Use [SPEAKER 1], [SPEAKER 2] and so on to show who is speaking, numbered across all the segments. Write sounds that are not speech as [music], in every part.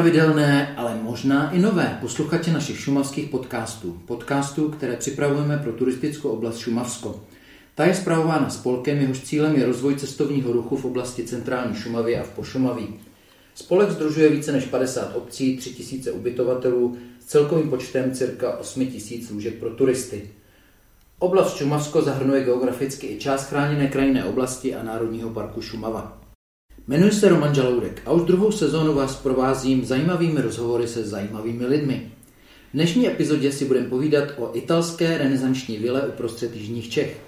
[SPEAKER 1] pravidelné, ale možná i nové posluchače našich šumavských podcastů. Podcastů, které připravujeme pro turistickou oblast Šumavsko. Ta je zpravována spolkem, jehož cílem je rozvoj cestovního ruchu v oblasti centrální Šumavy a v Pošumaví. Spolek združuje více než 50 obcí, 3000 ubytovatelů s celkovým počtem cirka 8000 lůžek pro turisty. Oblast Šumavsko zahrnuje geograficky i část chráněné krajinné oblasti a Národního parku Šumava. Jmenuji se Roman Žaloudek a už druhou sezónu vás provázím zajímavými rozhovory se zajímavými lidmi. V dnešní epizodě si budeme povídat o italské renesanční vile uprostřed jižních Čech.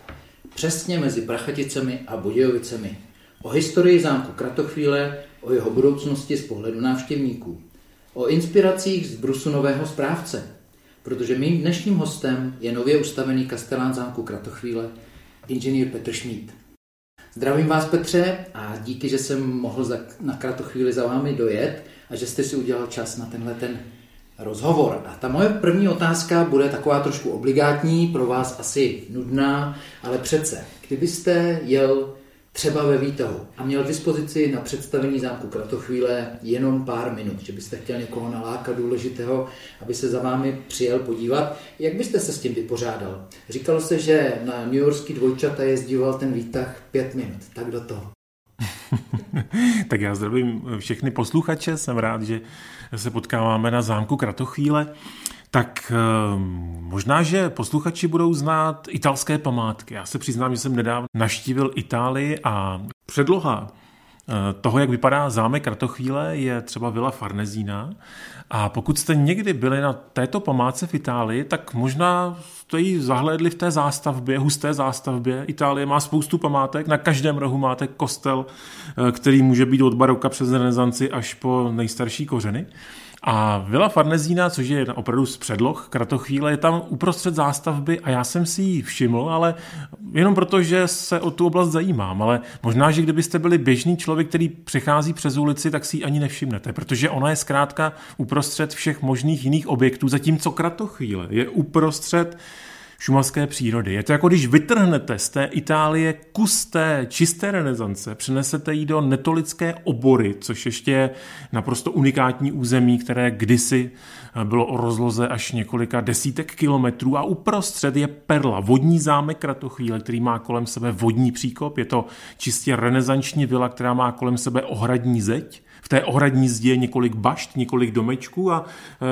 [SPEAKER 1] Přesně mezi Prachaticemi a Budějovicemi. O historii zámku Kratochvíle, o jeho budoucnosti z pohledu návštěvníků. O inspiracích z brusu nového správce. Protože mým dnešním hostem je nově ustavený kastelán zámku Kratochvíle, inženýr Petr Šmít. Zdravím vás, Petře, a díky, že jsem mohl za, na krátkou chvíli za vámi dojet a že jste si udělal čas na tenhle ten rozhovor. A ta moje první otázka bude taková trošku obligátní, pro vás asi nudná, ale přece, kdybyste jel třeba ve výtahu a měl k dispozici na představení zámku Kratochvíle jenom pár minut, že byste chtěl někoho nalákat důležitého, aby se za vámi přijel podívat, jak byste se s tím vypořádal? Říkalo se, že na New Yorkský dvojčata jezdíval ten výtah pět minut, tak do toho. [laughs]
[SPEAKER 2] tak já zdravím všechny posluchače, jsem rád, že se potkáváme na zámku Kratochvíle. Tak ehm, možná, že posluchači budou znát italské památky. Já se přiznám, že jsem nedávno naštívil Itálii a předloha eh, toho, jak vypadá zámek Kratochvíle, je třeba Villa Farnesina. A pokud jste někdy byli na této památce v Itálii, tak možná jste ji zahlédli v té zástavbě, husté zástavbě. Itálie má spoustu památek, na každém rohu máte kostel, eh, který může být od baroka přes renesanci až po nejstarší kořeny. A Vila Farnezína, což je opravdu z předloh Kratochvíle, je tam uprostřed zástavby a já jsem si ji všiml, ale jenom proto, že se o tu oblast zajímám. Ale možná, že kdybyste byli běžný člověk, který přechází přes ulici, tak si ji ani nevšimnete, protože ona je zkrátka uprostřed všech možných jiných objektů, zatímco Kratochvíle je uprostřed šumavské přírody. Je to jako když vytrhnete z té Itálie kus té čisté renesance, přenesete ji do netolické obory, což ještě je naprosto unikátní území, které kdysi eh, bylo o rozloze až několika desítek kilometrů a uprostřed je perla, vodní zámek Kratochvíle, který má kolem sebe vodní příkop. Je to čistě renesanční vila, která má kolem sebe ohradní zeď v té ohradní zdi je několik bašt, několik domečků a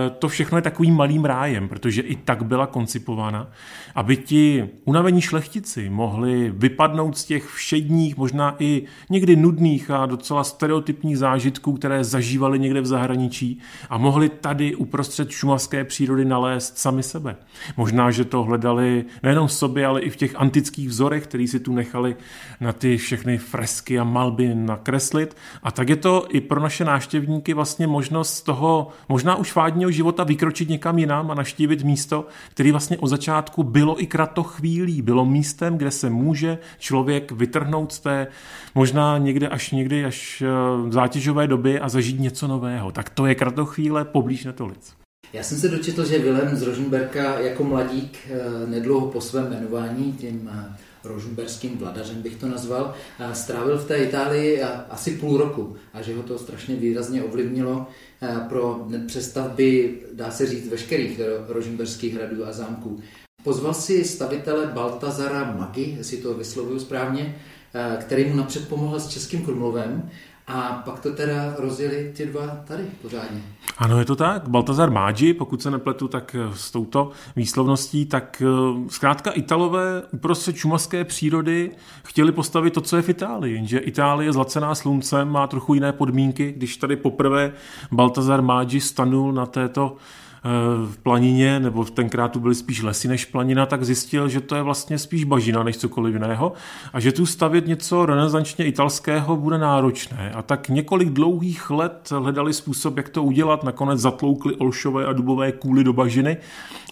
[SPEAKER 2] e, to všechno je takovým malým rájem, protože i tak byla koncipována, aby ti unavení šlechtici mohli vypadnout z těch všedních, možná i někdy nudných a docela stereotypních zážitků, které zažívali někde v zahraničí a mohli tady uprostřed šumavské přírody nalézt sami sebe. Možná, že to hledali nejenom v sobě, ale i v těch antických vzorech, který si tu nechali na ty všechny fresky a malby nakreslit. A tak je to i pro naše návštěvníky vlastně možnost z toho možná už fádního života vykročit někam jinam a naštívit místo, který vlastně od začátku bylo i krato chvílí, bylo místem, kde se může člověk vytrhnout z té možná někde až někdy až eh, zátěžové doby a zažít něco nového. Tak to je kratochvíle poblíž Netolic.
[SPEAKER 1] Já jsem se dočetl, že Wilhelm z Rožnberka jako mladík eh, nedlouho po svém jmenování tím rožmberským vladařem bych to nazval, strávil v té Itálii asi půl roku a že ho to strašně výrazně ovlivnilo pro přestavby, dá se říct, veškerých rožmberských hradů a zámků. Pozval si stavitele Baltazara Magi, jestli to vyslovuju správně, který mu napřed pomohl s českým Krumlovem a pak to teda rozjeli ty dva tady pořádně.
[SPEAKER 2] Ano, je to tak. Baltazar Mági, pokud se nepletu, tak eh, s touto výslovností, tak eh, zkrátka Italové uprostřed šumaské přírody chtěli postavit to, co je v Itálii. Jenže Itálie zlacená sluncem má trochu jiné podmínky. Když tady poprvé Baltazar Mági stanul na této v planině, nebo tenkrát tu byly spíš lesy než planina, tak zjistil, že to je vlastně spíš bažina než cokoliv jiného a že tu stavět něco renesančně italského bude náročné. A tak několik dlouhých let hledali způsob, jak to udělat, nakonec zatloukli olšové a dubové kůly do bažiny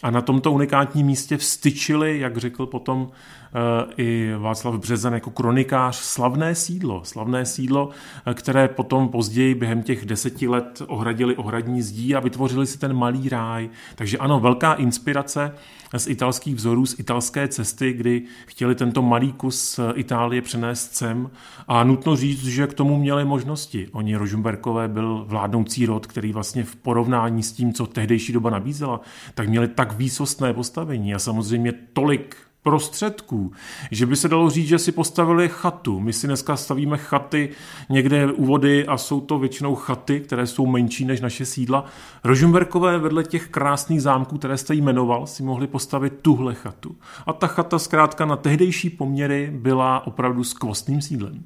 [SPEAKER 2] a na tomto unikátním místě vstyčili, jak řekl potom Eh, i Václav Březen jako kronikář slavné sídlo, slavné sídlo, eh, které potom později během těch deseti let ohradili ohradní zdí a vytvořili si ten malý čaj. Takže ano, velká inspirace z italských vzorů, z italské cesty, kdy chtěli tento malý kus Itálie přenést sem. A nutno říct, že k tomu měli možnosti. Oni Rožumberkové byl vládnoucí rod, který vlastně v porovnání s tím, co tehdejší doba nabízela, tak měli tak výsostné postavení a samozřejmě tolik prostředků, že by se dalo říct, že si postavili chatu. My si dneska stavíme chaty někde u vody a jsou to většinou chaty, které jsou menší než naše sídla. Rožumberkové vedle těch krásných zámků, které jste jmenoval, si mohli postavit tuhle chatu. A ta chata zkrátka na tehdejší poměry byla opravdu skvostným sídlem.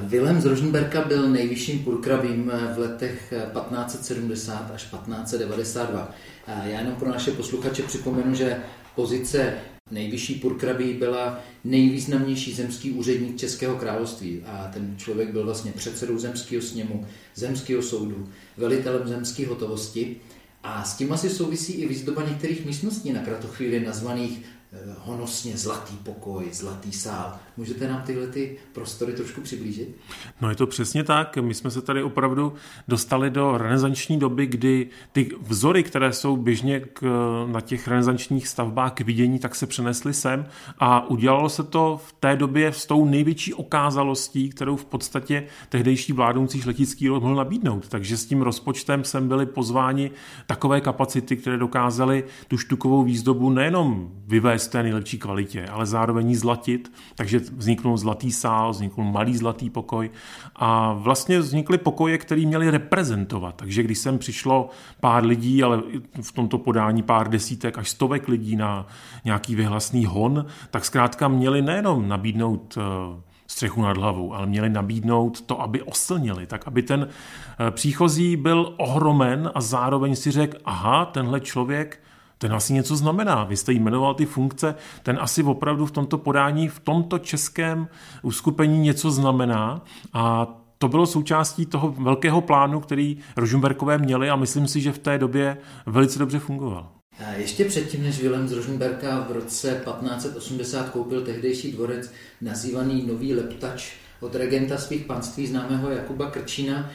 [SPEAKER 1] Vilém z Rožnberka byl nejvyšším purkrabím v letech 1570 až 1592. Já jenom pro naše posluchače připomenu, že pozice nejvyšší purkrabí byla nejvýznamnější zemský úředník Českého království a ten člověk byl vlastně předsedou zemského sněmu, zemského soudu, velitelem zemské hotovosti a s tím asi souvisí i výzdoba některých místností na kratochvíli nazvaných Eh, honosně zlatý pokoj, zlatý sál. Můžete nám tyhle ty prostory trošku přiblížit?
[SPEAKER 2] No je to přesně tak. My jsme se tady opravdu dostali do renesanční doby, kdy ty vzory, které jsou běžně k, na těch renesančních stavbách k vidění, tak se přenesly sem a udělalo se to v té době s tou největší okázalostí, kterou v podstatě tehdejší vládnoucí šletický rod mohl nabídnout. Takže s tím rozpočtem sem byly pozváni takové kapacity, které dokázaly tu štukovou výzdobu nejenom vyvést té nejlepší kvalitě, ale zároveň zlatit, takže vzniknul zlatý sál, vznikl malý zlatý pokoj a vlastně vznikly pokoje, které měly reprezentovat. Takže když sem přišlo pár lidí, ale v tomto podání pár desítek až stovek lidí na nějaký vyhlasný hon, tak zkrátka měli nejenom nabídnout eh, střechu nad hlavou, ale měli nabídnout to, aby oslnili, tak aby ten eh, příchozí byl ohromen a zároveň si řekl, aha, tenhle člověk ten asi něco znamená. Vy jste jmenoval ty funkce, ten asi opravdu v tomto podání, v tomto českém uskupení něco znamená a to bylo součástí toho velkého plánu, který Rožumberkové měli a myslím si, že v té době velice dobře fungoval.
[SPEAKER 1] Ještě předtím, než Vilém z Rožumberka v roce 1580 koupil tehdejší dvorec nazývaný Nový Leptač od regenta svých panství známého Jakuba Krčína,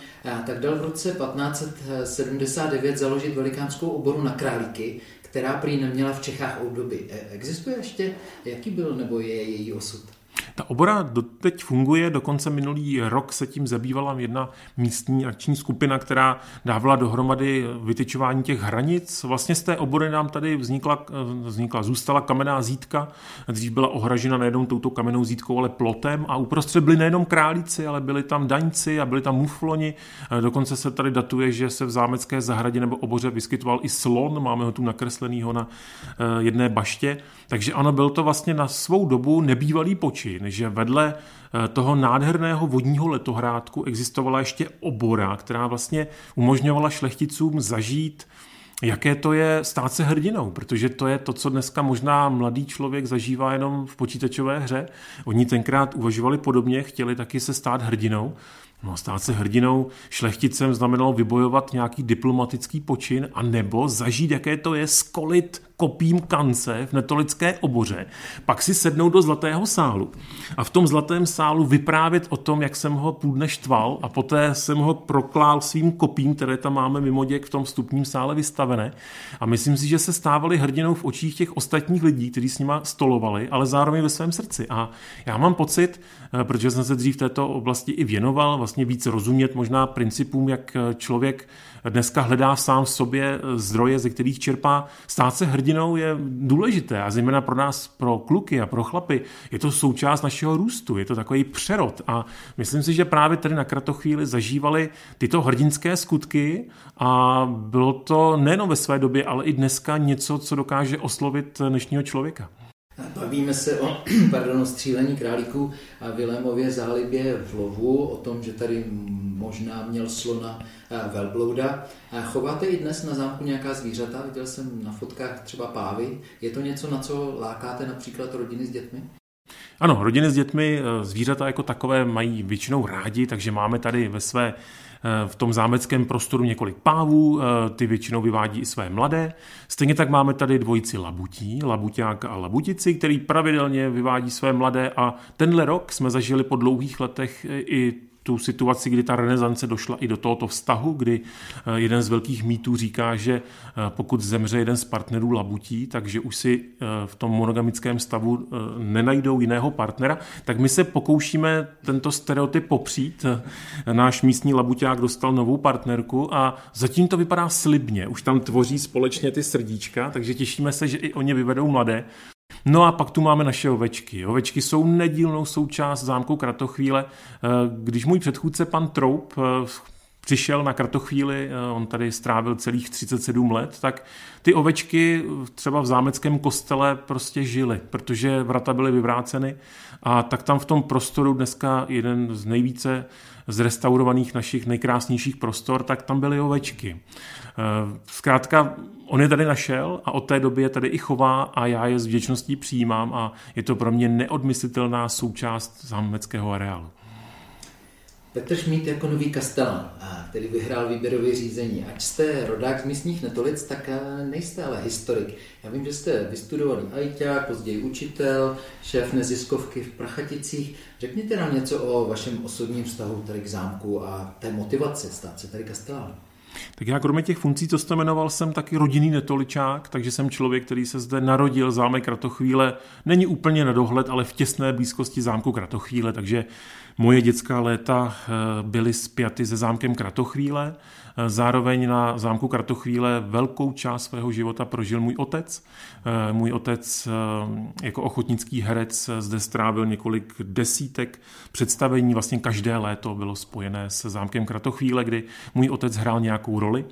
[SPEAKER 1] tak dal v roce 1579 založit velikánskou oboru na králíky, která prý neměla v Čechách období. E, existuje ještě? Jaký byl nebo je její osud?
[SPEAKER 2] Ta obora doteď funguje, dokonce minulý rok se tím zabývala jedna místní akční skupina, která dávala dohromady vytyčování těch hranic. Vlastně z té obory nám tady vznikla, vznikla zůstala kamenná zítka, dřív byla ohražena nejenom touto kamennou zítkou, ale plotem a uprostřed byli nejenom králíci, ale byli tam daňci a byli tam mufloni. Dokonce se tady datuje, že se v zámecké zahradě nebo oboře vyskytoval i slon, máme ho tu nakreslenýho na eh, jedné baště. Takže ano, byl to vlastně na svou dobu nebývalý počin, že vedle eh, toho nádherného vodního letohrádku existovala ještě obora, která vlastně umožňovala šlechticům zažít jaké to je stát se hrdinou, protože to je to, co dneska možná mladý člověk zažívá jenom v počítačové hře. Oni tenkrát uvažovali podobně, chtěli taky se stát hrdinou. No, stát se hrdinou šlechticem znamenalo vybojovat nějaký diplomatický počin a nebo zažít, jaké to je skolit kopím kance v netolické oboře, pak si sednout do zlatého sálu a v tom zlatém sálu vyprávět o tom, jak jsem ho půl dne štval a poté jsem ho proklál svým kopím, které tam máme mimo děk v tom vstupním sále vystavené. A myslím si, že se stávali hrdinou v očích těch ostatních lidí, kteří s nima stolovali, ale zároveň ve svém srdci. A já mám pocit, eh, protože jsem se dřív v této oblasti i věnoval, vlastně víc rozumět možná principům, jak člověk dneska hledá sám v sobě zdroje, ze kterých čerpá. Stát se hrdinou je důležité a zejména pro nás, pro kluky a pro chlapy, je to součást našeho růstu, je to takový přerod a myslím si, že právě tady na kratochvíli zažívali tyto hrdinské skutky a bylo to nejenom ve své době, ale i dneska něco, co dokáže oslovit dnešního člověka.
[SPEAKER 1] Bavíme se o, [clears throat] pardon, o střílení králíků a Vilémově zálibě v lovu, o tom, že tady možná měl slona velblouda. Chováte i dnes na zámku nějaká zvířata? Viděl jsem na fotkách třeba pávy. Je to něco, na co lákáte například rodiny s dětmi?
[SPEAKER 2] Ano, rodiny s dětmi, eh, zvířata jako takové mají většinou rádi, takže máme tady ve své eh, v tom zámeckém prostoru několik pávů, eh, ty většinou vyvádí i své mladé. Stejně tak máme tady dvojici labutí, labuťák a labutici, který pravidelně vyvádí své mladé a tenhle rok jsme zažili po dlouhých letech i tu situaci, kdy ta renesance došla i do tohoto vztahu, kdy eh, jeden z velkých mýtů říká, že eh, pokud zemře jeden z partnerů labutí, takže už si v tom monogamickém stavu nenajdou jiného partnera, tak my se pokoušíme tento stereotyp popřít. Náš místní labuťák dostal novou partnerku a zatím to vypadá slibně. Už tam tvoří společně ty srdíčka, takže těšíme se, že i oni vyvedou mladé. No a pak tu máme naše ovečky. Ovečky jsou nedílnou součást zámku Kratochvíle. Eh, když můj předchůdce pan Troup eh, přišel na kratochvíli, eh, on tady strávil celých 37 let, tak ty ovečky třeba v zámeckém kostele prostě žily, protože vrata byly vyvráceny a tak tam v tom prostoru dneska jeden z nejvíce zrestaurovaných našich nejkrásnějších prostor, tak tam byly ovečky. Zkrátka on je tady našel a od té doby je tady i chová a já je s vděčností přijímám a je to pro mě neodmyslitelná součást zámeckého areálu.
[SPEAKER 1] Petr Šmít jako nový kastelán, který vyhrál výběrové řízení. Ať jste rodák z místních netolic, tak nejste ale historik. Já vím, že jste vystudovaný ajťák, později učitel, šéf neziskovky v Prachaticích. Řekněte nám něco o vašem osobním vztahu tady k zámku a té motivaci stát se tady kastelánem.
[SPEAKER 2] Tak já kromě těch funkcí, co jste jmenoval, jsem taky rodinný netoličák, takže jsem člověk, který se zde narodil, zámek Kratochvíle není úplně na dohled, ale v těsné blízkosti zámku Kratochvíle, takže moje dětská léta eh, byly spjaty se zámkem Kratochvíle. Eh, zároveň na zámku Kratochvíle velkou část svého života prožil můj otec. Eh, můj otec jako ochotnický herec zde strávil několik desítek představení, vlastně každé léto bylo spojené s zámkem Kratochvíle, kdy můj otec hrál nějakou roli.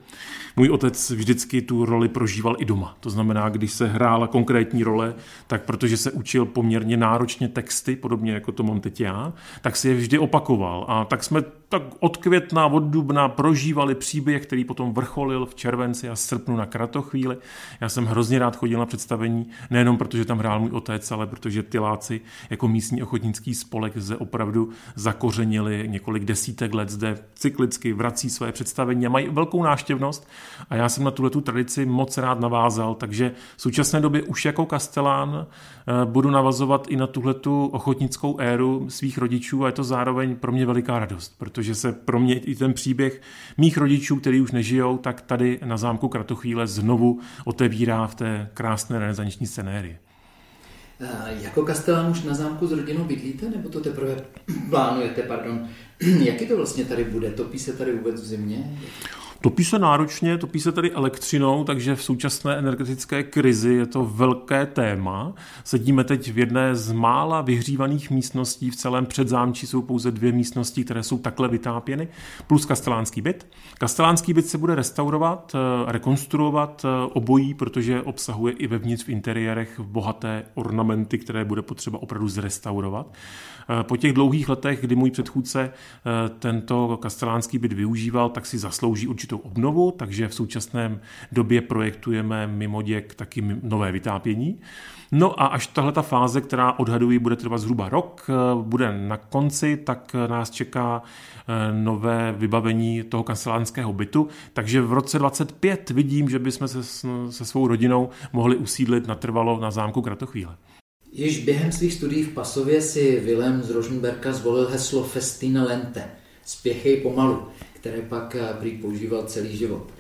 [SPEAKER 2] Můj otec vždycky tu roli prožíval i doma. To znamená, když se hrála konkrétní role, tak protože se učil poměrně náročně texty, podobně jako to mám teď já, tak si je vždy opakoval. A tak jsme tak od května, od dubna prožívali příběh, který potom vrcholil v červenci a srpnu na kratochvíli. Já jsem hrozně rád chodil na představení, nejenom protože tam hrál můj otec, ale protože ty láci jako místní ochotnický spolek zde opravdu zakořenili několik desítek let zde cyklicky vrací své představení a mají velkou náštěvnost a já jsem na tuhle tu tradici moc rád navázal, takže v současné době už jako kastelán eh, budu navazovat i na tuhle tu ochotnickou éru svých rodičů a je to zároveň pro mě veliká radost, protože se pro mě i ten příběh mých rodičů, který už nežijou, tak tady na zámku Kratochvíle znovu otevírá v té krásné renesanční scenérii.
[SPEAKER 1] Jako kastelán už na zámku s rodinou bydlíte, nebo to teprve plánujete, pardon? [clears throat] Jaký to vlastně tady bude? Topí se tady vůbec v zimě?
[SPEAKER 2] Topí se náročně, topí se tady elektřinou, takže v současné energetické krizi je to velké téma. Sedíme teď v jedné z mála vyhřívaných místností. V celém předzámčí jsou pouze dvě místnosti, které jsou takhle vytápěny, plus kastelánský byt. Kastelánský byt se bude restaurovat, eh, rekonstruovat eh, obojí, protože obsahuje i vevnitř v interiérech bohaté ornamenty, které bude potřeba opravdu zrestaurovat. Eh, po těch dlouhých letech, kdy můj předchůdce tento kastelánský byt využíval, tak si zaslouží určitou obnovu, takže v současném době projektujeme mimo děk taky nové vytápění. No a až tahle ta fáze, která odhaduji bude trvat zhruba rok, bude na konci, tak nás čeká eh, nové vybavení toho kancelánského bytu. Takže v roce 25 vidím, že bychom se se svou rodinou mohli usídlit natrvalo na zámku Kratochvíle.
[SPEAKER 1] Již během svých studií v Pasově si Willem z Rosenberka zvolil heslo Festina Lente. Spěchej pomalu které pak eh, prý používal celý život.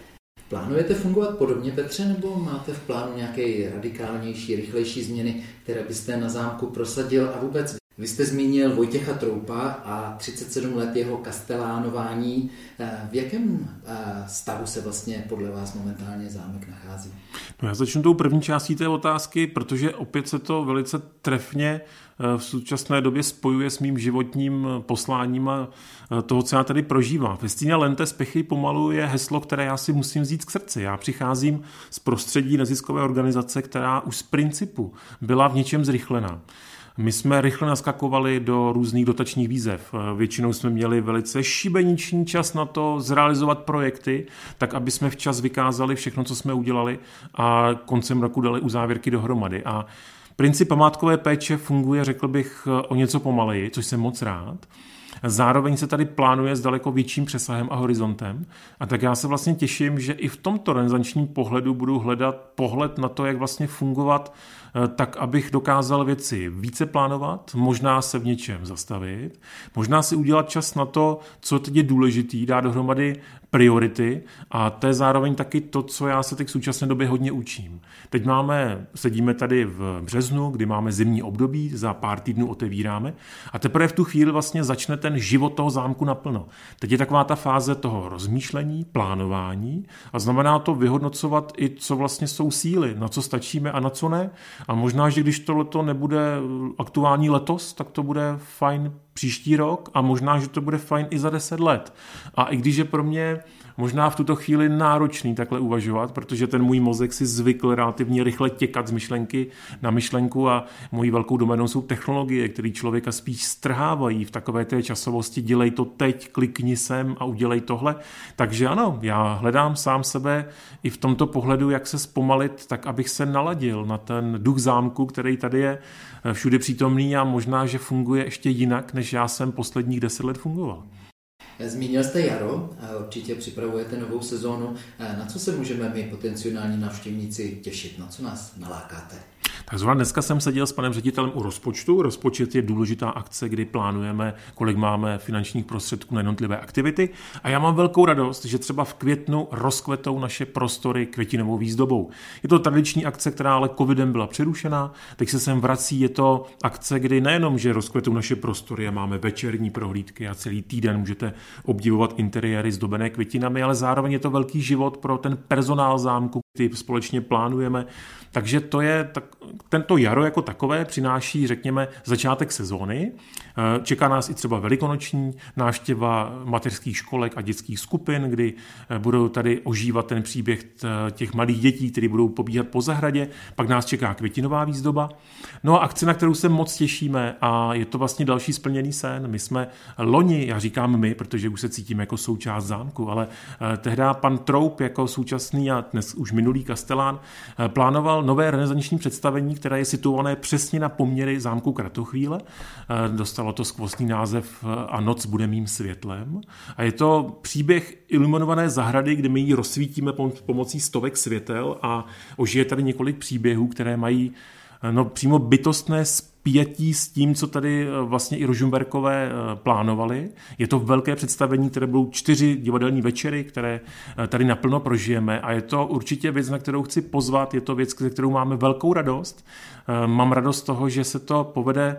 [SPEAKER 1] Plánujete fungovat podobně, Petře, nebo máte v plánu nějaké radikálnější, rychlejší změny, které byste na zámku prosadil a vůbec vy jste zmínil Vojtěcha Troupa a 37 let jeho kastelánování. Eh, v jakém eh, stavu se vlastně podle vás momentálně zámek nachází?
[SPEAKER 2] No já začnu tou první částí té otázky, protože opět se to velice trefně v současné době spojuje s mým životním posláním a toho, co já tady prožívám. Festina Lente spěchy pomalu je heslo, které já si musím vzít k srdci. Já přicházím z prostředí neziskové organizace, která už z principu byla v něčem zrychlená. My jsme rychle naskakovali do různých dotačních výzev. Většinou jsme měli velice šibeniční čas na to zrealizovat projekty, tak aby jsme včas vykázali všechno, co jsme udělali a koncem roku dali uzávěrky dohromady. A Princip památkové péče funguje, řekl bych, o něco pomaleji, což jsem moc rád. Zároveň se tady plánuje s daleko větším přesahem a horizontem. A tak já se vlastně těším, že i v tomto renesančním pohledu budu hledat pohled na to, jak vlastně fungovat eh, tak abych dokázal věci více plánovat, možná se v něčem zastavit, možná si udělat čas na to, co teď je důležitý, dát dohromady priority a to je zároveň taky to, co já se teď v současné době hodně učím. Teď máme, sedíme tady v březnu, kdy máme zimní období, za pár týdnů otevíráme a teprve v tu chvíli vlastně začne ten život toho zámku naplno. Teď je taková ta fáze toho rozmýšlení, plánování a znamená to vyhodnocovat i, co vlastně jsou síly, na co stačíme a na co ne. A možná, že když tohleto nebude aktuální letos, tak to bude fajn příští rok a možná, že to bude fajn i za deset let. A i když je pro mě možná v tuto chvíli náročný takhle uvažovat, protože ten můj mozek si zvykl relativně rychle těkat z myšlenky na myšlenku a mojí velkou domenou jsou technologie, které člověka spíš strhávají v takové té časovosti, dělej to teď, klikni sem a udělej tohle. Takže ano, já hledám sám sebe i v tomto pohledu, jak se zpomalit, tak abych se naladil na ten duch zámku, který tady je všude přítomný a možná, že funguje ještě jinak, než já jsem posledních deset let fungoval.
[SPEAKER 1] Zmínil jste jaro, určitě připravujete novou sezónu. Na co se můžeme my, potenciální návštěvníci, těšit? Na co nás nalákáte?
[SPEAKER 2] Tak zrovna dneska jsem seděl s panem ředitelem u rozpočtu. Rozpočet je důležitá akce, kdy plánujeme, kolik máme finančních prostředků na jednotlivé aktivity. A já mám velkou radost, že třeba v květnu rozkvetou naše prostory květinovou výzdobou. Je to tradiční akce, která ale covidem byla přerušena. Teď se sem vrací. Je to akce, kdy nejenom, že rozkvetou naše prostory a máme večerní prohlídky a celý týden můžete obdivovat interiéry zdobené květinami, ale zároveň je to velký život pro ten personál zámku, který společně plánujeme. Takže to je tak, tento jaro jako takové přináší, řekněme, začátek sezóny. Eh, čeká nás i třeba velikonoční návštěva mateřských školek a dětských skupin, kdy eh, budou tady ožívat ten příběh těch malých dětí, které budou pobíhat po zahradě. Pak nás čeká květinová výzdoba. No a akce, na kterou se moc těšíme a je to vlastně další splněný sen. My jsme loni, já říkám my, protože už se cítíme jako součást zámku, ale eh, tehdy pan Troup jako současný a dnes už minulý kastelán plánoval nové renesanční představení, které je situované přesně na poměry zámku Kratochvíle. Dostalo to skvostný název A noc bude mým světlem. A je to příběh iluminované zahrady, kde my ji rozsvítíme pomocí stovek světel a ožije tady několik příběhů, které mají no, přímo bytostné spětí s tím, co tady eh, vlastně i Rožumberkové eh, plánovali. Je to velké představení, které budou čtyři divadelní večery, které eh, tady naplno prožijeme a je to určitě věc, na kterou chci pozvat, je to věc, ze kterou máme velkou radost. Mám radost toho, že se to povede,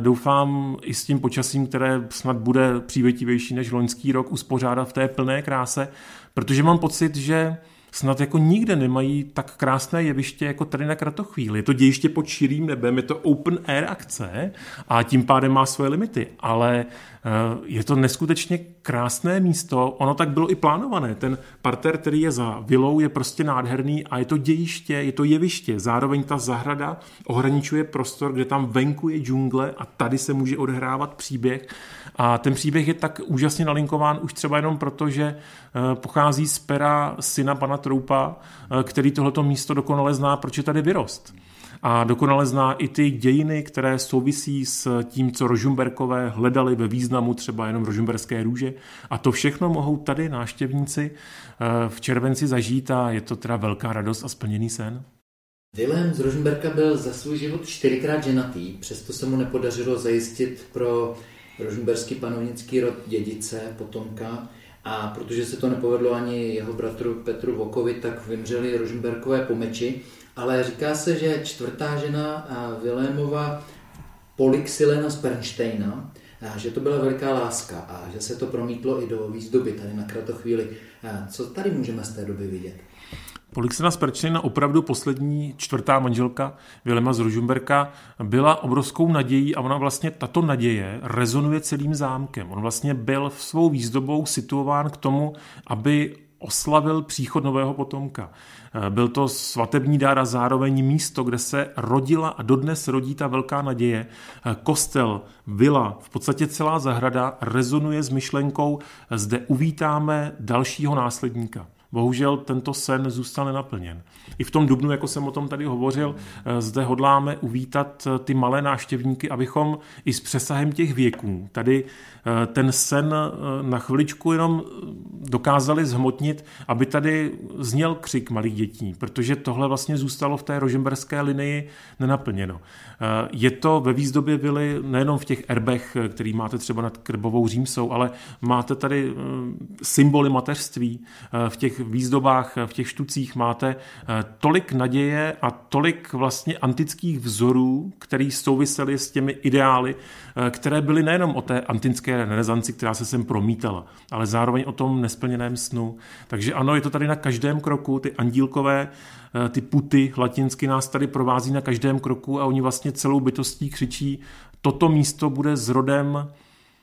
[SPEAKER 2] doufám, i s tím počasím, které snad bude přívětivější než loňský rok, uspořádat v té plné kráse, protože mám pocit, že snad jako nikde nemají tak krásné jeviště jako tady na Kratochvíli. Je to dějiště pod širým nebem, je to open air akce a tím pádem má svoje limity, ale je to neskutečně krásné místo. Ono tak bylo i plánované. Ten parter, který je za vilou, je prostě nádherný a je to dějiště, je to jeviště. Zároveň ta zahrada ohraničuje prostor, kde tam venku je džungle a tady se může odehrávat příběh. A ten příběh je tak úžasně nalinkován už třeba jenom proto, že eh, pochází z pera syna pana Troupa, eh, který tohleto místo dokonale zná, proč je tady vyrost a dokonale zná i ty dějiny, které souvisí s tím, co Rožumberkové hledali ve významu třeba jenom Rožumberské růže. A to všechno mohou tady náštěvníci eh, v červenci zažít a je to teda velká radost a splněný sen.
[SPEAKER 1] Vilém z Rožumberka byl za svůj život čtyřikrát ženatý, přesto se mu nepodařilo zajistit pro rožumberský panovnický rod dědice, potomka. A protože se to nepovedlo ani jeho bratru Petru Vokovi, tak vymřeli Rožumberkové po meči ale říká se, že čtvrtá žena Vilémova Polixilena z Bernsteina, že to byla velká láska a že se to promítlo i do výzdoby tady na kratochvíli. Co tady můžeme z té doby vidět?
[SPEAKER 2] Polixena Bernsteina, opravdu poslední čtvrtá manželka Vilema z Ružumberka, byla obrovskou nadějí a ona vlastně, tato naděje rezonuje celým zámkem. On vlastně byl v svou výzdobou situován k tomu, aby oslavil příchod nového potomka. Eh, byl to svatební dár a zároveň místo, kde se rodila a dodnes rodí ta velká naděje. Eh, kostel, vila, v podstatě celá zahrada rezonuje s myšlenkou, zde uvítáme dalšího následníka. Bohužel tento sen zůstal nenaplněn. I v tom dubnu, jako jsem o tom tady hovořil, eh, zde hodláme uvítat eh, ty malé návštěvníky, abychom i s přesahem těch věků tady eh, ten sen na chviličku jenom dokázali zhmotnit, aby tady zněl křik malých dětí, protože tohle vlastně zůstalo v té rožemberské linii nenaplněno. Je to ve výzdobě vily nejenom v těch erbech, který máte třeba nad Krbovou římsou, ale máte tady symboly mateřství v těch výzdobách, v těch štucích máte tolik naděje a tolik vlastně antických vzorů, které souvisely s těmi ideály, eh, které byly nejenom o té antické renesanci, která se sem promítala, ale zároveň o tom nesplněném snu. Takže ano, je to tady na každém kroku, ty andílkové, eh, ty puty latinsky nás tady provází na každém kroku a oni vlastně celou bytostí křičí, toto místo bude zrodem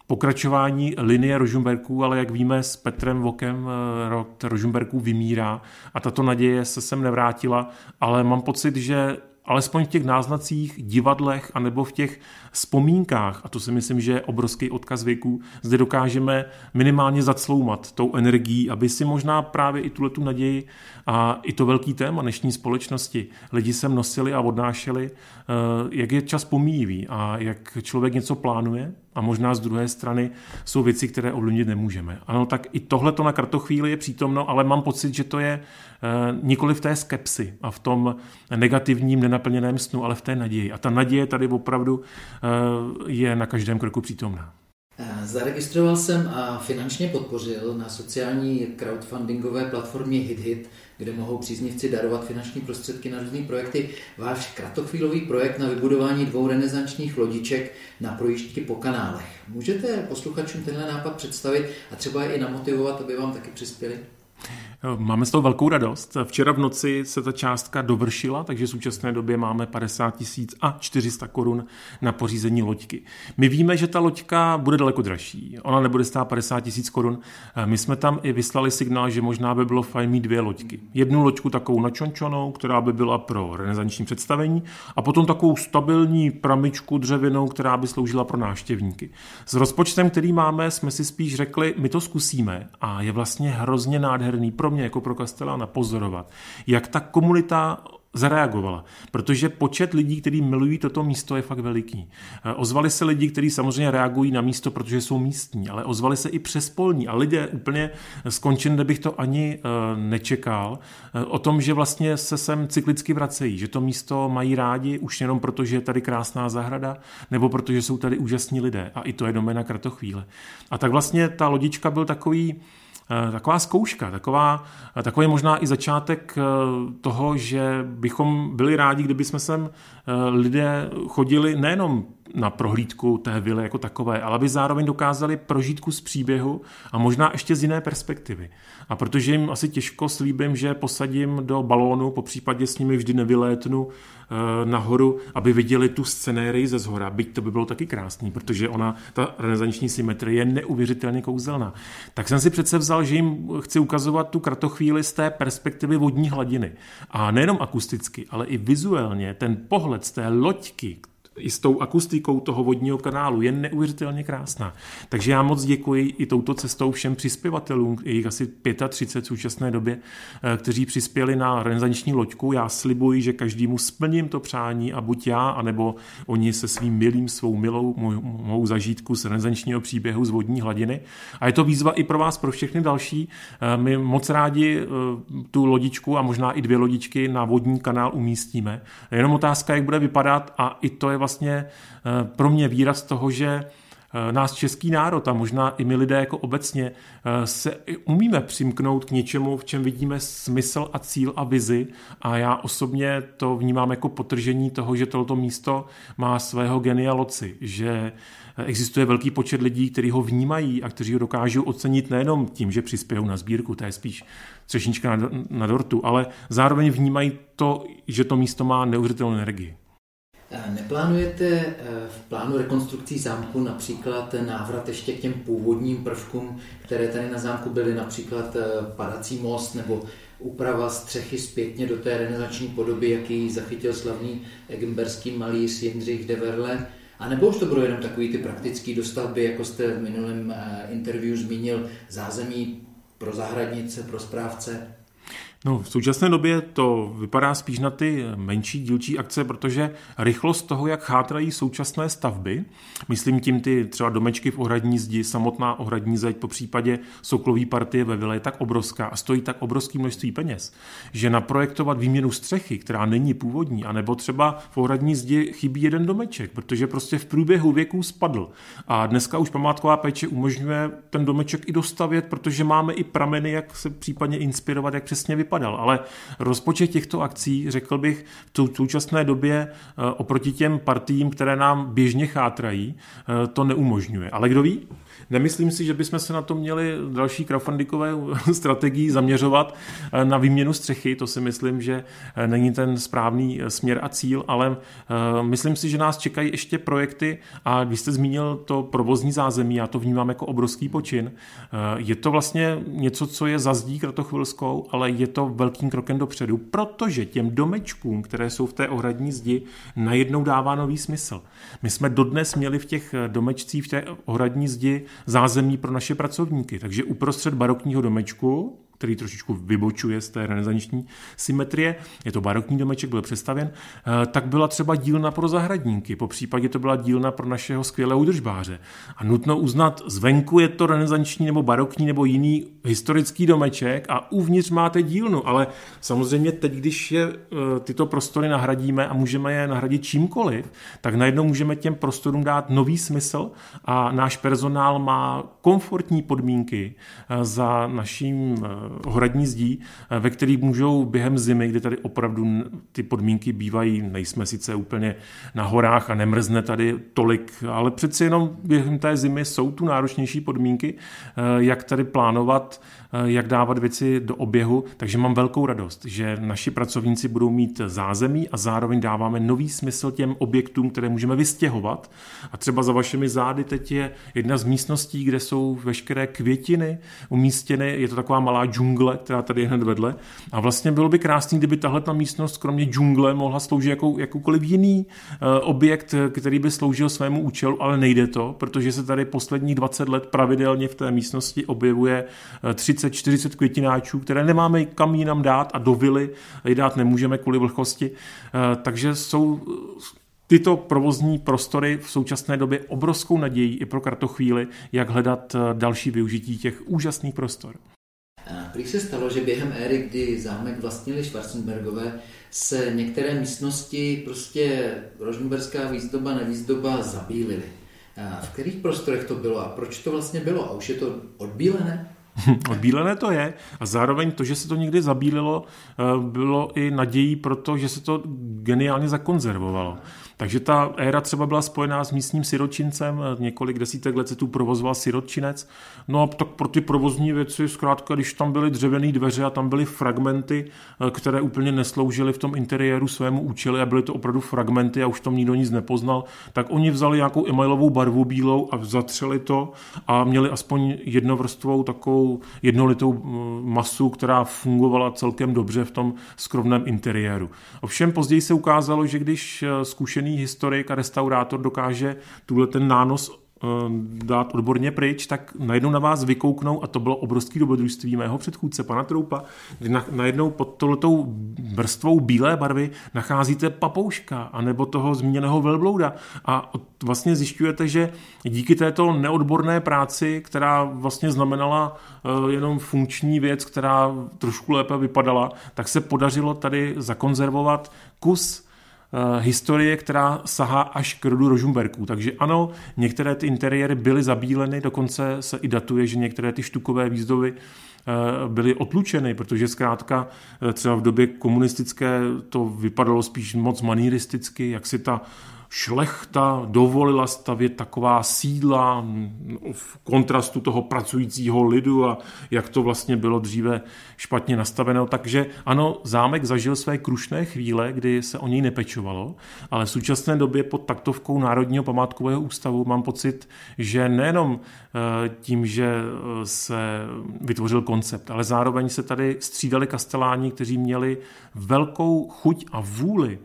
[SPEAKER 2] pokračování linie Rožumberků, ale jak víme s Petrem Vokem eh, rod Rožumberků vymírá a tato naděje se sem nevrátila, ale mám pocit, že alespoň v těch náznacích, divadlech anebo v těch vzpomínkách, a to si myslím, že je obrovský odkaz věků, zde dokážeme minimálně zacloumat tou energií, aby si možná právě i tuhle tu naději a i to velký téma dnešní společnosti lidi sem nosili a odnášeli, eh, jak je čas pomíjivý a jak člověk něco plánuje a možná z druhé strany jsou věci, které ovlivnit nemůžeme. Ano, tak i tohle to na kartochvíli je přítomno, ale mám pocit, že to je eh, nikoli v té skepsi a v tom negativním, nenaplněném snu, ale v té naději. A ta naděje tady opravdu eh, je na každém kroku přítomná.
[SPEAKER 1] Zaregistroval jsem a finančně podpořil na sociální crowdfundingové platformě HitHit, kde mohou příznivci darovat finanční prostředky na různé projekty. Váš kratochvílový projekt na vybudování dvou renesančních lodiček na projížďky po kanálech. Můžete posluchačům tenhle nápad představit a třeba je i namotivovat, aby vám taky přispěli?
[SPEAKER 2] Máme z toho velkou radost. Včera v noci se ta částka dovršila, takže v současné době máme 50 tisíc a 400 korun na pořízení loďky. My víme, že ta loďka bude daleko dražší. Ona nebude stát 50 tisíc korun. My jsme tam i vyslali signál, že možná by bylo fajn mít dvě loďky. Jednu loďku takovou načončonou, která by byla pro renesanční představení, a potom takovou stabilní pramičku dřevěnou, která by sloužila pro návštěvníky. S rozpočtem, který máme, jsme si spíš řekli, my to zkusíme a je vlastně hrozně nádherný pro mě jako pro Castellana pozorovat, jak ta komunita zareagovala, protože počet lidí, kteří milují toto místo, je fakt veliký. Eh, ozvali se lidi, kteří samozřejmě reagují na místo, protože jsou místní, ale ozvali se i přespolní a lidé úplně skončen, kde bych to ani eh, nečekal, eh, o tom, že vlastně se sem cyklicky vracejí, že to místo mají rádi už jenom proto, že je tady krásná zahrada, nebo protože jsou tady úžasní lidé a i to je domena kratochvíle. A tak vlastně ta lodička byl takový taková zkouška, taková, eh, takový možná i začátek eh, toho, že bychom byli rádi, kdyby jsme sem lidé chodili nejenom na prohlídku té vily jako takové, ale aby zároveň dokázali prožít kus příběhu a možná ještě z jiné perspektivy. A protože jim asi těžko slíbím, že posadím do balónu, po případě s nimi vždy nevylétnu eh, nahoru, aby viděli tu scenérii ze zhora, byť to by bylo taky krásný, protože ona, ta renesanční symetrie je neuvěřitelně kouzelná. Tak jsem si přece vzal, že jim chci ukazovat tu kratochvíli z té perspektivy vodní hladiny. A nejenom akusticky, ale i vizuálně ten pohled z té loďky, i s tou akustikou toho vodního kanálu je neuvěřitelně krásná. Takže já moc děkuji i touto cestou všem přispěvatelům, jich asi 35 v současné době, eh, kteří přispěli na renesanční loďku. Já slibuji, že každému splním to přání a buď já, anebo oni se svým milým, svou milou mohou zažítku z renesančního příběhu z vodní hladiny. A je to výzva i pro vás, pro všechny další. Eh, my moc rádi eh, tu lodičku a možná i dvě lodičky na vodní kanál umístíme. Jenom otázka, jak bude vypadat a i to je vlastně eh, pro mě výraz toho, že eh, nás český národ a možná i my lidé jako obecně eh, se umíme přimknout k něčemu, v čem vidíme smysl a cíl a vizi a já osobně to vnímám jako potržení toho, že toto místo má svého genia loci, že existuje velký počet lidí, kteří ho vnímají a kteří ho dokážou ocenit nejenom tím, že přispějou na sbírku, to je spíš třešnička na, na dortu, ale zároveň vnímají to, že to místo má neuvěřitelnou energii.
[SPEAKER 1] Neplánujete eh, v plánu rekonstrukcí zámku například návrat ještě k těm původním prvkům, které tady na zámku byly, například eh, padací most nebo úprava střechy zpětně do té renesanční podoby, jaký zachytil slavný egmberský malíř Jindřich de Verle? A nebo už to budou jenom takový ty praktické dostavby, jako jste v minulém eh, interview zmínil, zázemí pro zahradnice, pro správce?
[SPEAKER 2] No, v současné době to vypadá spíš na ty menší dílčí akce, protože rychlost toho, jak chátrají současné stavby, myslím tím ty třeba domečky v ohradní zdi, samotná ohradní zeď, po případě soklový partie ve vile je tak obrovská a stojí tak obrovské množství peněz, že naprojektovat výměnu střechy, která není původní, anebo třeba v ohradní zdi chybí jeden domeček, protože prostě v průběhu věků spadl. A dneska už památková péče umožňuje ten domeček i dostavět, protože máme i prameny, jak se případně inspirovat, jak přesně vypadá vypadal, ale rozpočet těchto akcí, řekl bych, v současné době eh, oproti těm partím, které nám běžně chátrají, eh, to neumožňuje. Ale kdo ví? Nemyslím si, že bychom se na to měli další crowdfundingové [laughs] strategii zaměřovat eh, na výměnu střechy. To si myslím, že není ten správný směr a cíl, ale myslím si, že nás čekají ještě projekty a když jste zmínil to provozní zázemí, já to vnímám jako obrovský počin. Je to vlastně něco, co je za zdí kratochvilskou, ale je to velkým krokem dopředu, protože těm domečkům, které jsou v té ohradní zdi, najednou dává nový smysl. My jsme dodnes měli v těch domečcích, v té ohradní zdi zázemí pro naše pracovníky. Takže uprostřed barokního domečku který trošičku vybočuje z té renesanční symetrie, je to barokní domeček, byl přestavěn, eh, tak byla třeba dílna pro zahradníky, po případě to byla dílna pro našeho skvělého údržbáře. A nutno uznat, zvenku je to renesanční nebo barokní nebo jiný historický domeček a uvnitř máte dílnu, ale samozřejmě teď, když je, eh, tyto prostory nahradíme a můžeme je nahradit čímkoliv, tak najednou můžeme těm prostorům dát nový smysl a náš personál má komfortní podmínky eh, za naším hradní zdí, eh, ve kterých můžou během zimy, kdy tady opravdu ty podmínky bývají, nejsme sice úplně na horách a nemrzne tady tolik, ale přeci jenom během té zimy jsou tu náročnější podmínky, eh, jak tady plánovat Eh, jak dávat věci do oběhu, takže mám velkou radost, že naši pracovníci budou mít zázemí a zároveň dáváme nový smysl těm objektům, které můžeme vystěhovat. A třeba za vašimi zády teď je jedna z místností, kde jsou veškeré květiny umístěny, je to taková malá džungle, která tady je hned vedle. A vlastně bylo by krásný, kdyby tahle ta místnost, kromě džungle, mohla sloužit jako jakoukoliv jiný eh, objekt, který by sloužil svému účelu, ale nejde to, protože se tady posledních 20 let pravidelně v té místnosti objevuje 30 eh, 30-40 květináčů, které nemáme kam jinam dát a do vily je dát nemůžeme kvůli vlhkosti. Eh, takže jsou tyto provozní prostory v současné době obrovskou nadějí i pro kartochvíli, jak hledat další využití těch úžasných prostor.
[SPEAKER 1] Prý se stalo, že během éry, kdy zámek vlastnili Schwarzenbergové, se některé místnosti prostě rožnbergská výzdoba, nevýzdoba zabílily. V kterých prostorech to bylo a proč to vlastně bylo? A už je to odbílené? [laughs]
[SPEAKER 2] Odbílené to je a zároveň to, že se to někdy zabílilo, eh, bylo i nadějí pro to, že se to geniálně zakonzervovalo. Takže ta éra třeba byla spojená s místním siročincem, několik desítek let se tu provozoval sirotčinec. No a tak pro ty provozní věci, zkrátka, když tam byly dřevěné dveře a tam byly fragmenty, eh, které úplně nesloužily v tom interiéru svému účelu a byly to opravdu fragmenty a už tam nikdo nic nepoznal, tak oni vzali nějakou emailovou barvu bílou a zatřeli to a měli aspoň jednovrstvou takovou jednolitou mm, masu, která fungovala celkem dobře v tom skromném interiéru. Ovšem později se ukázalo, že když eh, zkušený zkušený historik a restaurátor dokáže tuhle ten nános eh, dát odborně pryč, tak najednou na vás vykouknou, a to bylo obrovské dobrodružství mého předchůdce, pana Troupa, kdy na, najednou pod tohletou vrstvou bílé barvy nacházíte papouška, anebo toho zmíněného velblouda. A vlastně zjišťujete, že díky této neodborné práci, která vlastně znamenala uh, jenom funkční věc, která trošku lépe vypadala, tak se podařilo tady zakonzervovat kus Eh, historie, která sahá až k rodu Rožumberků. Takže ano, některé ty interiéry byly zabíleny, dokonce se i datuje, že některé ty štukové výzdovy eh, byly otlučeny, protože zkrátka eh, třeba v době komunistické to vypadalo spíš moc manieristicky, jak si ta šlechta dovolila stavět taková sídla v kontrastu toho pracujícího lidu a jak to vlastně bylo dříve špatně nastaveno. Takže ano, zámek zažil své krušné chvíle, kdy se o něj nepečovalo, ale v současné době pod taktovkou Národního památkového ústavu mám pocit, že nejenom eh, tím, že eh, se vytvořil koncept, ale zároveň se tady střídali kasteláni, kteří měli velkou chuť a vůli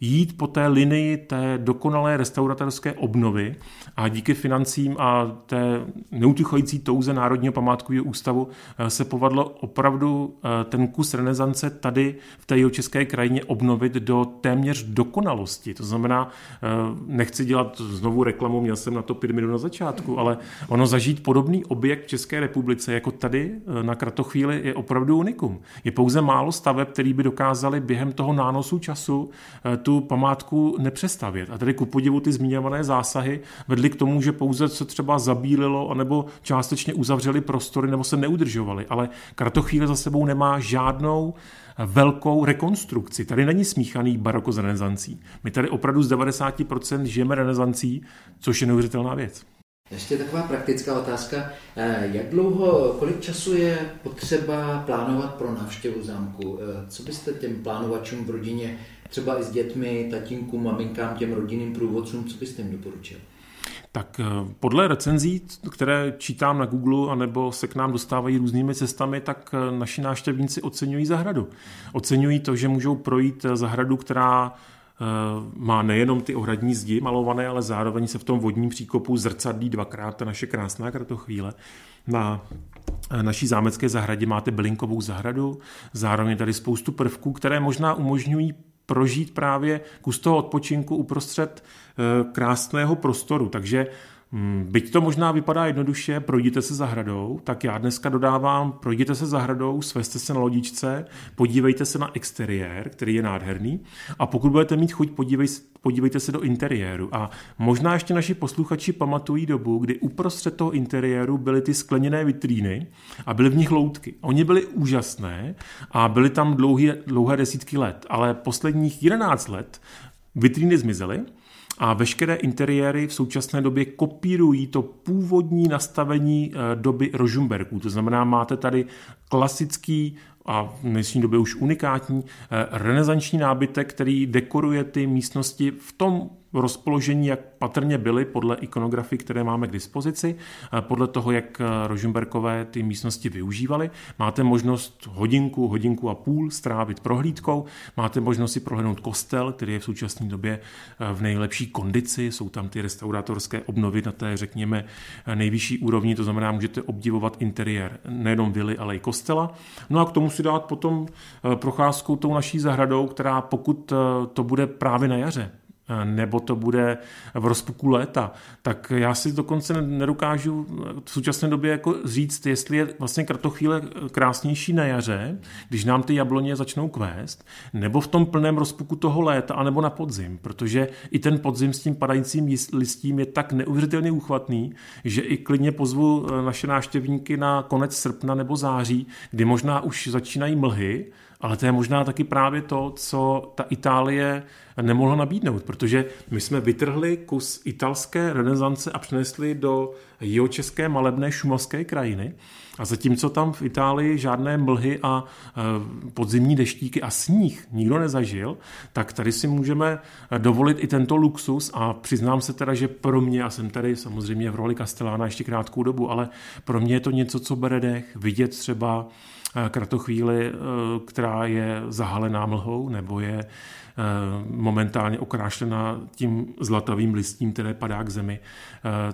[SPEAKER 2] jít po té linii té dokonalé restauratorské obnovy a díky financím a té neutichající touze Národního památkového ústavu eh, se povadlo opravdu eh, ten kus renesance tady v té jeho české krajině obnovit do téměř dokonalosti. To znamená, eh, nechci dělat znovu reklamu, měl jsem na to pět minut na začátku, ale ono zažít podobný objekt v České republice jako tady na Kratochvíli je opravdu unikum. Je pouze málo staveb, který by dokázali během toho nánosu času tu památku nepřestavět. A tady ku podivu ty zmiňované zásahy vedly k tomu, že pouze se třeba zabílilo anebo částečně uzavřeli prostory nebo se neudržovali. Ale Kratochvíle za sebou nemá žádnou velkou rekonstrukci. Tady není smíchaný baroko s renesancí. My tady opravdu z 90% žijeme renesancí, což je neuvěřitelná věc.
[SPEAKER 1] Ještě taková praktická otázka. Eh, jak dlouho, kolik času je potřeba plánovat pro návštěvu zámku? Eh, co byste těm plánovačům v rodině, třeba i s dětmi, tatínkům, maminkám, těm rodinným průvodcům, co byste jim doporučil?
[SPEAKER 2] Tak eh, podle recenzí, které čítám na Google, anebo se k nám dostávají různými cestami, tak naši návštěvníci oceňují zahradu. Oceňují to, že můžou projít zahradu, která Eh, má nejenom ty ohradní zdi malované, ale zároveň se v tom vodním příkopu zrcadlí dvakrát ta naše krásná kratochvíle. Na eh, naší zámecké zahradě máte bylinkovou zahradu, zároveň tady spoustu prvků, které možná umožňují prožít právě kus toho odpočinku uprostřed eh, krásného prostoru. Takže byť to možná vypadá jednoduše, projděte se zahradou, tak já dneska dodávám, projděte se zahradou, sveste se na lodičce, podívejte se na exteriér, který je nádherný a pokud budete mít chuť, podívej, podívejte se do interiéru. A možná ještě naši posluchači pamatují dobu, kdy uprostřed toho interiéru byly ty skleněné vitríny a byly v nich loutky. Oni byly úžasné a byly tam dlouhé, dlouhé desítky let, ale posledních 11 let vitríny zmizely a veškeré interiéry v současné době kopírují to původní nastavení eh, doby Rožumberků. To znamená, máte tady klasický a v dnešní době už unikátní eh, renesanční nábytek, který dekoruje ty místnosti v tom rozpoložení, jak patrně byly podle ikonografii, které máme k dispozici, podle toho, jak Rožumberkové ty místnosti využívali. Máte možnost hodinku, hodinku a půl strávit prohlídkou, máte možnost si prohlédnout kostel, který je v současné době eh, v nejlepší kondici, jsou tam ty restauratorské obnovy na té, řekněme, nejvyšší úrovni, to znamená, můžete obdivovat interiér nejenom vily, ale i kostela. No a k tomu si dát potom eh, procházku tou naší zahradou, která pokud eh, to bude právě na jaře, nebo to bude v rozpuku léta, tak já si dokonce nedokážu v současné době jako říct, jestli je vlastně kratochvíle krásnější na jaře, když nám ty jabloně začnou kvést, nebo v tom plném rozpuku toho léta, anebo na podzim, protože i ten podzim s tím padajícím listím je tak neuvěřitelně uchvatný, že i klidně pozvu eh, naše návštěvníky na konec srpna nebo září, kdy možná už začínají mlhy, ale to je možná taky právě to, co ta Itálie nemohla nabídnout, protože my jsme vytrhli kus italské renesance a přinesli do jihočeské malebné šumavské krajiny. A zatímco tam v Itálii žádné mlhy a e, podzimní deštíky a sníh nikdo nezažil, tak tady si můžeme dovolit i tento luxus a přiznám se teda, že pro mě, a jsem tady samozřejmě v roli Kastelána ještě krátkou dobu, ale pro mě je to něco, co bere dech, vidět třeba e, kratochvíli, e, která je zahalená mlhou nebo je momentálně okrášlena tím zlatavým listím, které padá k zemi.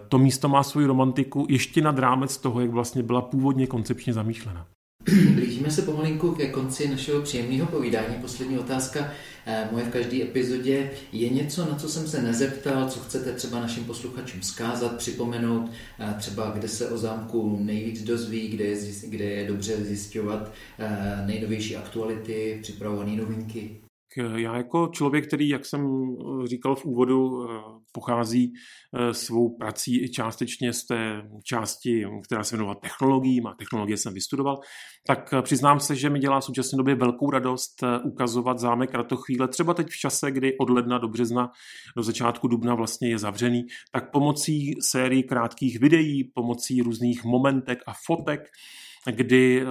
[SPEAKER 2] To místo má svoji romantiku ještě nad rámec toho, jak vlastně byla původně koncepčně zamýšlena. [clears throat]
[SPEAKER 1] Blížíme se pomalinku ke konci našeho příjemného povídání. Poslední otázka eh, moje v každé epizodě. Je něco, na co jsem se nezeptal, co chcete třeba našim posluchačům zkázat, připomenout, eh, třeba kde se o zámku nejvíc dozví, kde je, kde je dobře zjišťovat eh, nejnovější aktuality, připravované novinky?
[SPEAKER 2] Já jako člověk, který, jak jsem eh, říkal v úvodu, eh, pochází eh, svou prací i částečně z té části, která se věnovala technologiím a technologie jsem vystudoval, tak přiznám se, že mi dělá v současné době velkou radost ukazovat zámek Ratochvíle, třeba teď v čase, kdy od ledna do března do začátku dubna vlastně je zavřený, tak pomocí sérii krátkých videí, pomocí různých momentek a fotek kdy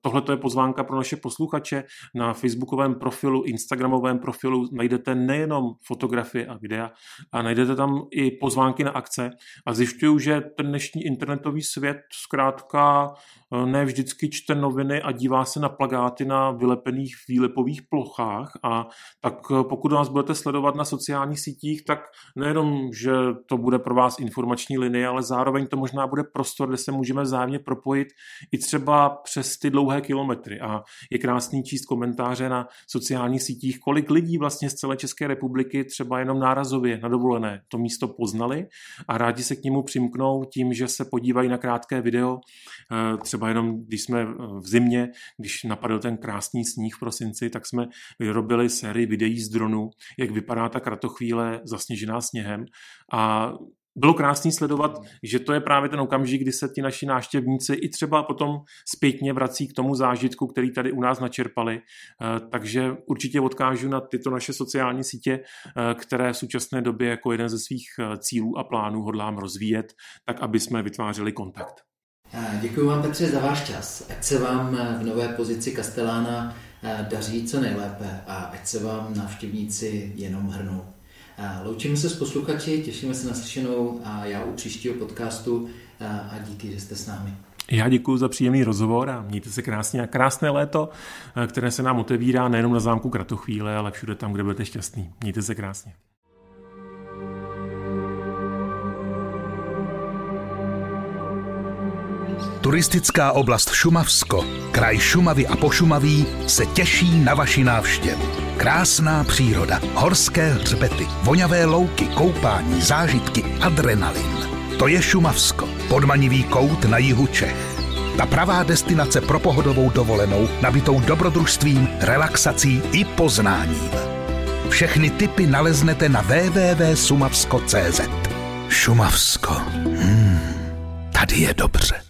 [SPEAKER 2] tohle je pozvánka pro naše posluchače. Na facebookovém profilu, instagramovém profilu najdete nejenom fotografie a videa, a najdete tam i pozvánky na akce a zjišťuju, že ten dnešní internetový svět zkrátka ne vždycky čte noviny a dívá se na plagáty na vylepených výlepových plochách a tak pokud nás budete sledovat na sociálních sítích, tak nejenom, že to bude pro vás informační linie, ale zároveň to možná bude prostor, kde se můžeme vzájemně propojit i třeba přes ty dlouhé kilometry. A je krásný číst komentáře na sociálních sítích, kolik lidí vlastně z celé České republiky třeba jenom nárazově na dovolené to místo poznali a rádi se k němu přimknou tím, že se podívají na krátké video. Eh, třeba jenom, když jsme v zimě, když napadl ten krásný sníh v prosinci, tak jsme vyrobili sérii videí z dronu, jak vypadá ta kratochvíle zasněžená sněhem a bylo krásný sledovat, že to je právě ten okamžik, kdy se ti naši náštěvníci i třeba potom zpětně vrací k tomu zážitku, který tady u nás načerpali. Eh, takže určitě odkážu na tyto naše sociální sítě, eh, které v současné době jako jeden ze svých eh, cílů a plánů hodlám rozvíjet, tak aby jsme vytvářeli kontakt.
[SPEAKER 1] Děkuji vám, Petře, za váš čas. Ať se vám v nové pozici Kastelána daří co nejlépe a ať se vám návštěvníci jenom hrnou. Loučíme se s posluchači, těšíme se na slyšenou a já u příštího podcastu a díky, že jste s námi.
[SPEAKER 2] Já děkuji za příjemný rozhovor a mějte se krásně a krásné léto, které se nám otevírá nejenom na zámku Kratochvíle, ale všude tam, kde budete šťastný. Mějte se krásně.
[SPEAKER 3] Turistická oblast Šumavsko, kraj Šumavy a Pošumaví se těší na vaši návštěvu. Krásná příroda, horské hřbety, voňavé louky, koupání, zážitky, adrenalin. To je Šumavsko, podmanivý kout na jihu Čech. Ta pravá destinace pro pohodovou dovolenou, nabitou dobrodružstvím, relaxací i poznáním. Všechny typy naleznete na www.sumavsko.cz Šumavsko. Hmm, tady je dobře.